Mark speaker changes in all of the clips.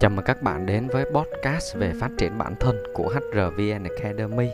Speaker 1: Chào mừng các bạn đến với podcast về phát triển bản thân của HRVN Academy.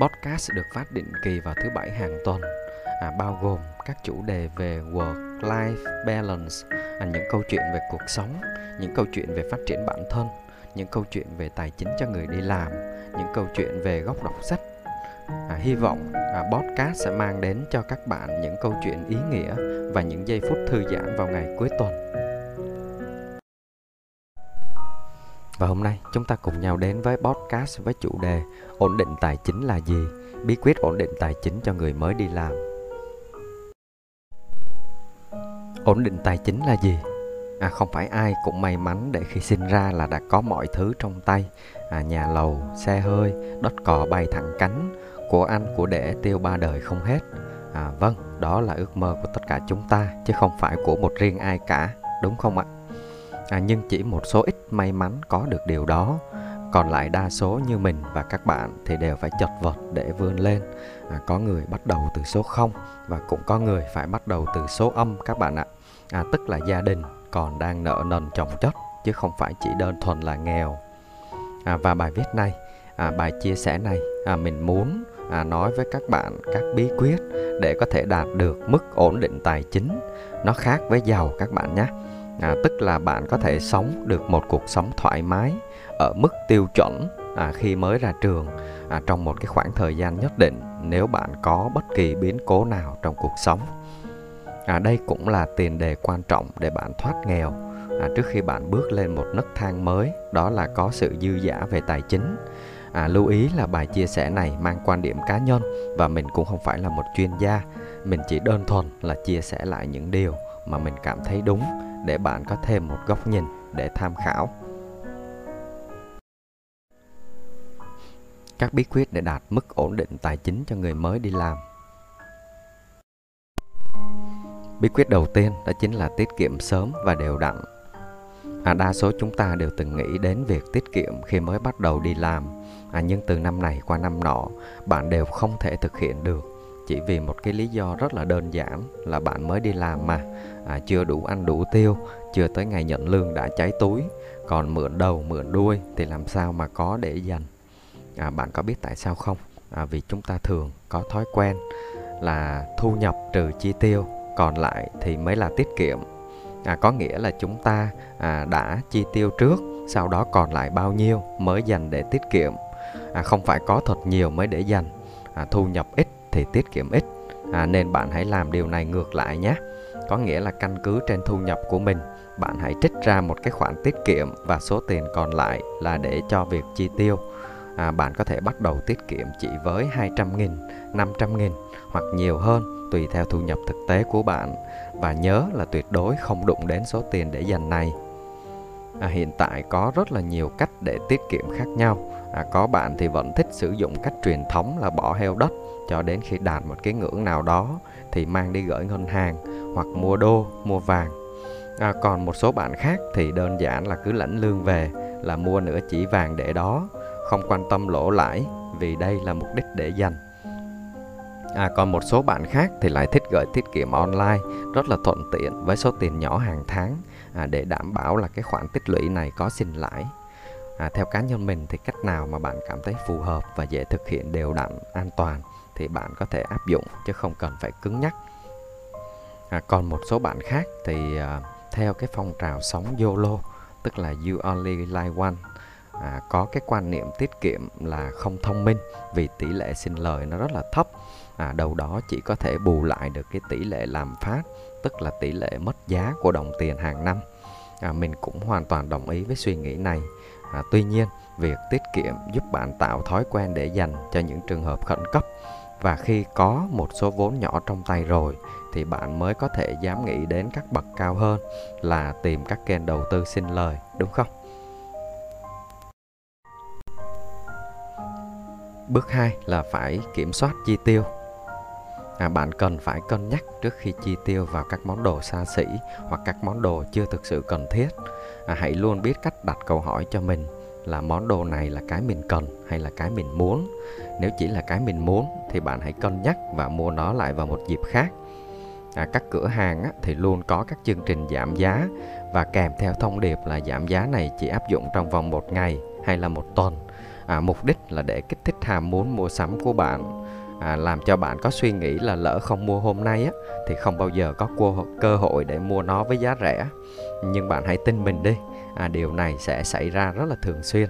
Speaker 1: Podcast được phát định kỳ vào thứ bảy hàng tuần, à, bao gồm các chủ đề về work-life balance, à, những câu chuyện về cuộc sống, những câu chuyện về phát triển bản thân, những câu chuyện về tài chính cho người đi làm, những câu chuyện về góc đọc sách. À, hy vọng à, podcast sẽ mang đến cho các bạn những câu chuyện ý nghĩa và những giây phút thư giãn vào ngày cuối tuần. Và hôm nay chúng ta cùng nhau đến với podcast với chủ đề Ổn định tài chính là gì? Bí quyết ổn định tài chính cho người mới đi làm. Ổn định tài chính là gì? À, không phải ai cũng may mắn để khi sinh ra là đã có mọi thứ trong tay à, Nhà lầu, xe hơi, đất cò bay thẳng cánh Của ăn, của để tiêu ba đời không hết à, Vâng, đó là ước mơ của tất cả chúng ta Chứ không phải của một riêng ai cả Đúng không ạ? À, nhưng chỉ một số ít may mắn có được điều đó. Còn lại đa số như mình và các bạn thì đều phải chật vật để vươn lên. À, có người bắt đầu từ số 0 và cũng có người phải bắt đầu từ số âm các bạn ạ. À, tức là gia đình còn đang nợ nần chồng chất chứ không phải chỉ đơn thuần là nghèo. À, và bài viết này à, bài chia sẻ này à, mình muốn à, nói với các bạn các bí quyết để có thể đạt được mức ổn định tài chính. Nó khác với giàu các bạn nhé à, tức là bạn có thể sống được một cuộc sống thoải mái ở mức tiêu chuẩn à, khi mới ra trường à, trong một cái khoảng thời gian nhất định nếu bạn có bất kỳ biến cố nào trong cuộc sống. À, đây cũng là tiền đề quan trọng để bạn thoát nghèo. À, trước khi bạn bước lên một nấc thang mới đó là có sự dư giả về tài chính. À, lưu ý là bài chia sẻ này mang quan điểm cá nhân và mình cũng không phải là một chuyên gia. Mình chỉ đơn thuần là chia sẻ lại những điều mà mình cảm thấy đúng để bạn có thêm một góc nhìn để tham khảo. Các bí quyết để đạt mức ổn định tài chính cho người mới đi làm. Bí quyết đầu tiên đó chính là tiết kiệm sớm và đều đặn. À, đa số chúng ta đều từng nghĩ đến việc tiết kiệm khi mới bắt đầu đi làm, à, nhưng từ năm này qua năm nọ, bạn đều không thể thực hiện được chỉ vì một cái lý do rất là đơn giản là bạn mới đi làm mà. À, chưa đủ ăn đủ tiêu chưa tới ngày nhận lương đã cháy túi. Còn mượn đầu mượn đuôi thì làm sao mà có để dành? À, bạn có biết tại sao không? À, vì chúng ta thường có thói quen là thu nhập trừ chi tiêu còn lại thì mới là tiết kiệm. À, có nghĩa là chúng ta à, đã chi tiêu trước sau đó còn lại bao nhiêu mới dành để tiết kiệm? À, không phải có thật nhiều mới để dành. À, thu nhập ít thì tiết kiệm ít. À, nên bạn hãy làm điều này ngược lại nhé. Có nghĩa là căn cứ trên thu nhập của mình bạn hãy trích ra một cái khoản tiết kiệm và số tiền còn lại là để cho việc chi tiêu. À, bạn có thể bắt đầu tiết kiệm chỉ với 200 nghìn 500 nghìn hoặc nhiều hơn tùy theo thu nhập thực tế của bạn. Và nhớ là tuyệt đối không đụng đến số tiền để dành này. À, hiện tại có rất là nhiều cách để tiết kiệm khác nhau à, có bạn thì vẫn thích sử dụng cách truyền thống là bỏ heo đất cho đến khi đạt một cái ngưỡng nào đó thì mang đi gửi ngân hàng hoặc mua đô mua vàng à, còn một số bạn khác thì đơn giản là cứ lãnh lương về là mua nửa chỉ vàng để đó không quan tâm lỗ lãi vì đây là mục đích để dành À, còn một số bạn khác thì lại thích gửi tiết kiệm online rất là thuận tiện với số tiền nhỏ hàng tháng à, để đảm bảo là cái khoản tích lũy này có sinh lãi. À, theo cá nhân mình thì cách nào mà bạn cảm thấy phù hợp và dễ thực hiện đều đặn, an toàn thì bạn có thể áp dụng chứ không cần phải cứng nhắc. À, còn một số bạn khác thì à, theo cái phong trào sống YOLO tức là you only live one à, có cái quan niệm tiết kiệm là không thông minh vì tỷ lệ sinh lời nó rất là thấp. À, đầu đó chỉ có thể bù lại được cái tỷ lệ làm phát tức là tỷ lệ mất giá của đồng tiền hàng năm. À, mình cũng hoàn toàn đồng ý với suy nghĩ này à, tuy nhiên việc tiết kiệm giúp bạn tạo thói quen để dành cho những trường hợp khẩn cấp. Và khi có một số vốn nhỏ trong tay rồi thì bạn mới có thể dám nghĩ đến các bậc cao hơn là tìm các kênh đầu tư sinh lời đúng không? Bước 2 là phải kiểm soát chi tiêu à, bạn cần phải cân nhắc trước khi chi tiêu vào các món đồ xa xỉ hoặc các món đồ chưa thực sự cần thiết. À, hãy luôn biết cách đặt câu hỏi cho mình là món đồ này là cái mình cần hay là cái mình muốn. Nếu chỉ là cái mình muốn thì bạn hãy cân nhắc và mua nó lại vào một dịp khác. À, các cửa hàng á, thì luôn có các chương trình giảm giá và kèm theo thông điệp là giảm giá này chỉ áp dụng trong vòng một ngày hay là một tuần. À, mục đích là để kích thích ham muốn mua sắm của bạn à, làm cho bạn có suy nghĩ là lỡ không mua hôm nay á thì không bao giờ có cơ hội để mua nó với giá rẻ. Nhưng bạn hãy tin mình đi à, điều này sẽ xảy ra rất là thường xuyên.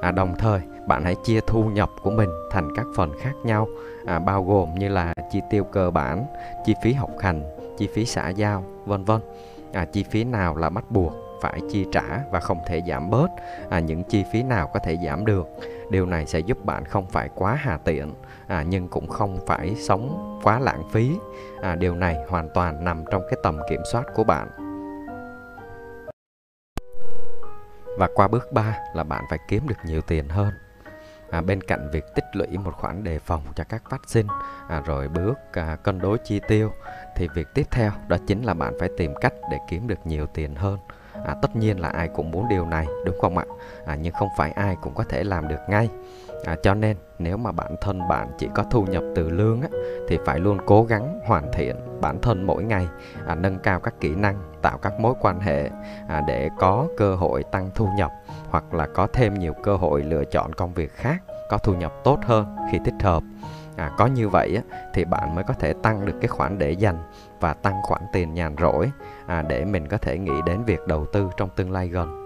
Speaker 1: À, đồng thời bạn hãy chia thu nhập của mình thành các phần khác nhau à, bao gồm như là chi tiêu cơ bản chi phí học hành chi phí xã giao vân vân. À, chi phí nào là bắt buộc phải chi trả và không thể giảm bớt à, những chi phí nào có thể giảm được. Điều này sẽ giúp bạn không phải quá hà tiện à, nhưng cũng không phải sống quá lãng phí. À, điều này hoàn toàn nằm trong cái tầm kiểm soát của bạn. Và qua bước 3 là bạn phải kiếm được nhiều tiền hơn. À, bên cạnh việc tích lũy một khoản đề phòng cho các phát sinh à, rồi bước à, cân đối chi tiêu thì việc tiếp theo đó chính là bạn phải tìm cách để kiếm được nhiều tiền hơn à, tất nhiên là ai cũng muốn điều này đúng không ạ? À, nhưng không phải ai cũng có thể làm được ngay. À, cho nên nếu mà bản thân bạn chỉ có thu nhập từ lương á, thì phải luôn cố gắng hoàn thiện bản thân mỗi ngày à, nâng cao các kỹ năng tạo các mối quan hệ à, để có cơ hội tăng thu nhập hoặc là có thêm nhiều cơ hội lựa chọn công việc khác có thu nhập tốt hơn khi thích hợp à, có như vậy á, thì bạn mới có thể tăng được cái khoản để dành và tăng khoản tiền nhàn rỗi à, để mình có thể nghĩ đến việc đầu tư trong tương lai gần.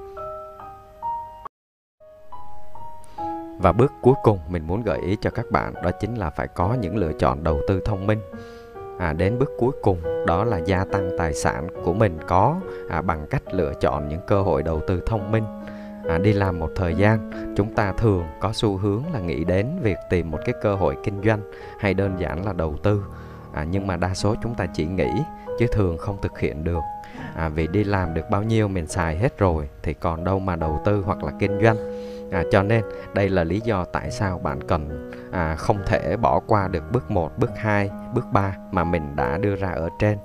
Speaker 1: Và bước cuối cùng mình muốn gợi ý cho các bạn đó chính là phải có những lựa chọn đầu tư thông minh. À, đến bước cuối cùng đó là gia tăng tài sản của mình có à, bằng cách lựa chọn những cơ hội đầu tư thông minh à, đi làm một thời gian chúng ta thường có xu hướng là nghĩ đến việc tìm một cái cơ hội kinh doanh hay đơn giản là đầu tư. À, nhưng mà đa số chúng ta chỉ nghĩ chứ thường không thực hiện được. À, vì đi làm được bao nhiêu mình xài hết rồi thì còn đâu mà đầu tư hoặc là kinh doanh. À, cho nên đây là lý do tại sao bạn cần à, không thể bỏ qua được bước 1, bước 2, bước 3 mà mình đã đưa ra ở trên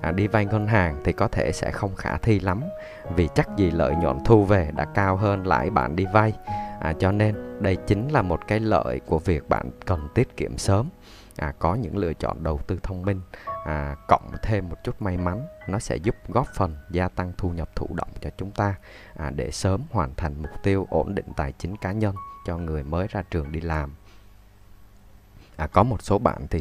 Speaker 1: à, đi vay ngân hàng thì có thể sẽ không khả thi lắm vì chắc gì lợi nhuận thu về đã cao hơn lãi bạn đi vay. À, cho nên đây chính là một cái lợi của việc bạn cần tiết kiệm sớm. À, có những lựa chọn đầu tư thông minh à, cộng thêm một chút may mắn nó sẽ giúp góp phần gia tăng thu nhập thụ động cho chúng ta à, để sớm hoàn thành mục tiêu ổn định tài chính cá nhân cho người mới ra trường đi làm. À, có một số bạn thì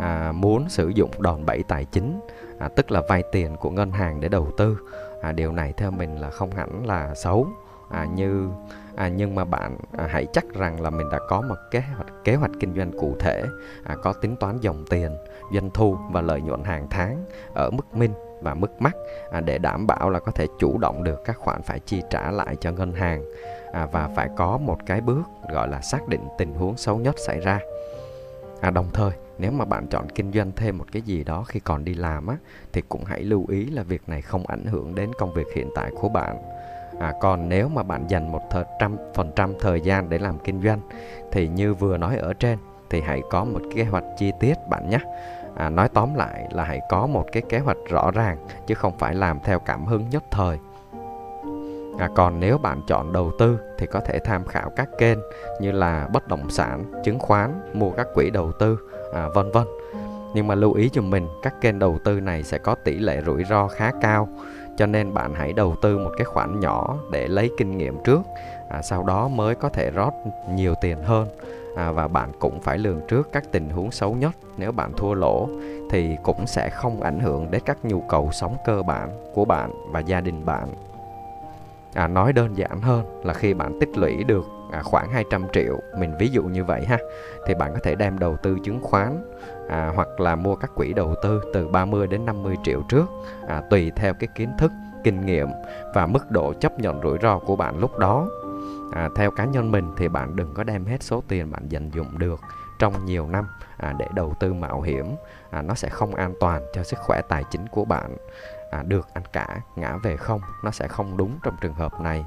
Speaker 1: à, muốn sử dụng đòn bẩy tài chính à, tức là vay tiền của ngân hàng để đầu tư. À, điều này theo mình là không hẳn là xấu. À, như à, nhưng mà bạn à, hãy chắc rằng là mình đã có một kế hoạch kế hoạch kinh doanh cụ thể à, có tính toán dòng tiền doanh thu và lợi nhuận hàng tháng ở mức min và mức mắc à, để đảm bảo là có thể chủ động được các khoản phải chi trả lại cho ngân hàng. À, và phải có một cái bước gọi là xác định tình huống xấu nhất xảy ra à, đồng thời nếu mà bạn chọn kinh doanh thêm một cái gì đó khi còn đi làm á thì cũng hãy lưu ý là việc này không ảnh hưởng đến công việc hiện tại của bạn. À, còn nếu mà bạn dành một trăm phần trăm thời gian để làm kinh doanh thì như vừa nói ở trên thì hãy có một kế hoạch chi tiết bạn nhé. À, nói tóm lại là hãy có một cái kế hoạch rõ ràng chứ không phải làm theo cảm hứng nhất thời à, còn nếu bạn chọn đầu tư thì có thể tham khảo các kênh như là bất động sản chứng khoán mua các quỹ đầu tư à, vân vân. Nhưng mà lưu ý cho mình các kênh đầu tư này sẽ có tỷ lệ rủi ro khá cao cho nên bạn hãy đầu tư một cái khoản nhỏ để lấy kinh nghiệm trước à, sau đó mới có thể rót nhiều tiền hơn. À, và bạn cũng phải lường trước các tình huống xấu nhất. Nếu bạn thua lỗ thì cũng sẽ không ảnh hưởng đến các nhu cầu sống cơ bản của bạn và gia đình bạn à, nói đơn giản hơn là khi bạn tích lũy được à, khoảng 200 triệu mình ví dụ như vậy ha thì bạn có thể đem đầu tư chứng khoán à, hoặc là mua các quỹ đầu tư từ 30 đến 50 triệu trước à, tùy theo cái kiến thức kinh nghiệm và mức độ chấp nhận rủi ro của bạn lúc đó. À, theo cá nhân mình thì bạn đừng có đem hết số tiền bạn dành dụng được trong nhiều năm à, để đầu tư mạo hiểm à, nó sẽ không an toàn cho sức khỏe tài chính của bạn. À, được ăn cả ngã về không nó sẽ không đúng trong trường hợp này.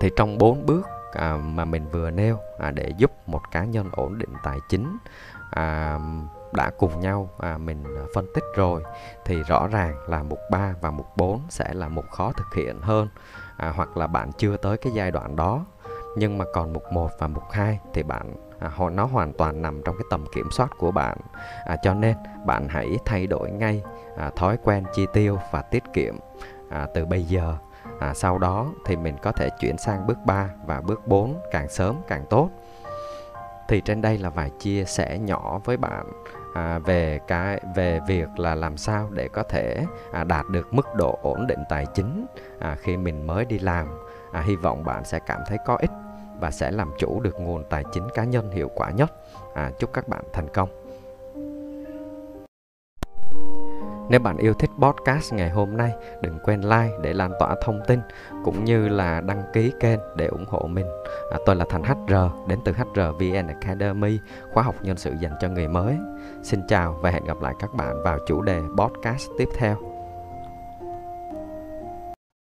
Speaker 1: Thì trong bốn bước à, mà mình vừa nêu à, để giúp một cá nhân ổn định tài chính à, đã cùng nhau à, mình phân tích rồi thì rõ ràng là mục 3 và mục 4 sẽ là mục khó thực hiện hơn à, hoặc là bạn chưa tới cái giai đoạn đó. Nhưng mà còn mục 1 và mục 2 thì bạn à, nó hoàn toàn nằm trong cái tầm kiểm soát của bạn. À, cho nên bạn hãy thay đổi ngay à, thói quen chi tiêu và tiết kiệm à, từ bây giờ. À, sau đó thì mình có thể chuyển sang bước 3 và bước 4 càng sớm càng tốt. Thì trên đây là vài chia sẻ nhỏ với bạn à, về cái về việc là làm sao để có thể à, đạt được mức độ ổn định tài chính à, khi mình mới đi làm. À, hy vọng bạn sẽ cảm thấy có ích và sẽ làm chủ được nguồn tài chính cá nhân hiệu quả nhất à, chúc các bạn thành công Nếu bạn yêu thích podcast ngày hôm nay, đừng quên like để lan tỏa thông tin cũng như là đăng ký kênh để ủng hộ mình. À, tôi là Thành HR đến từ hrvn Academy, khóa học nhân sự dành cho người mới. Xin chào và hẹn gặp lại các bạn vào chủ đề podcast tiếp theo.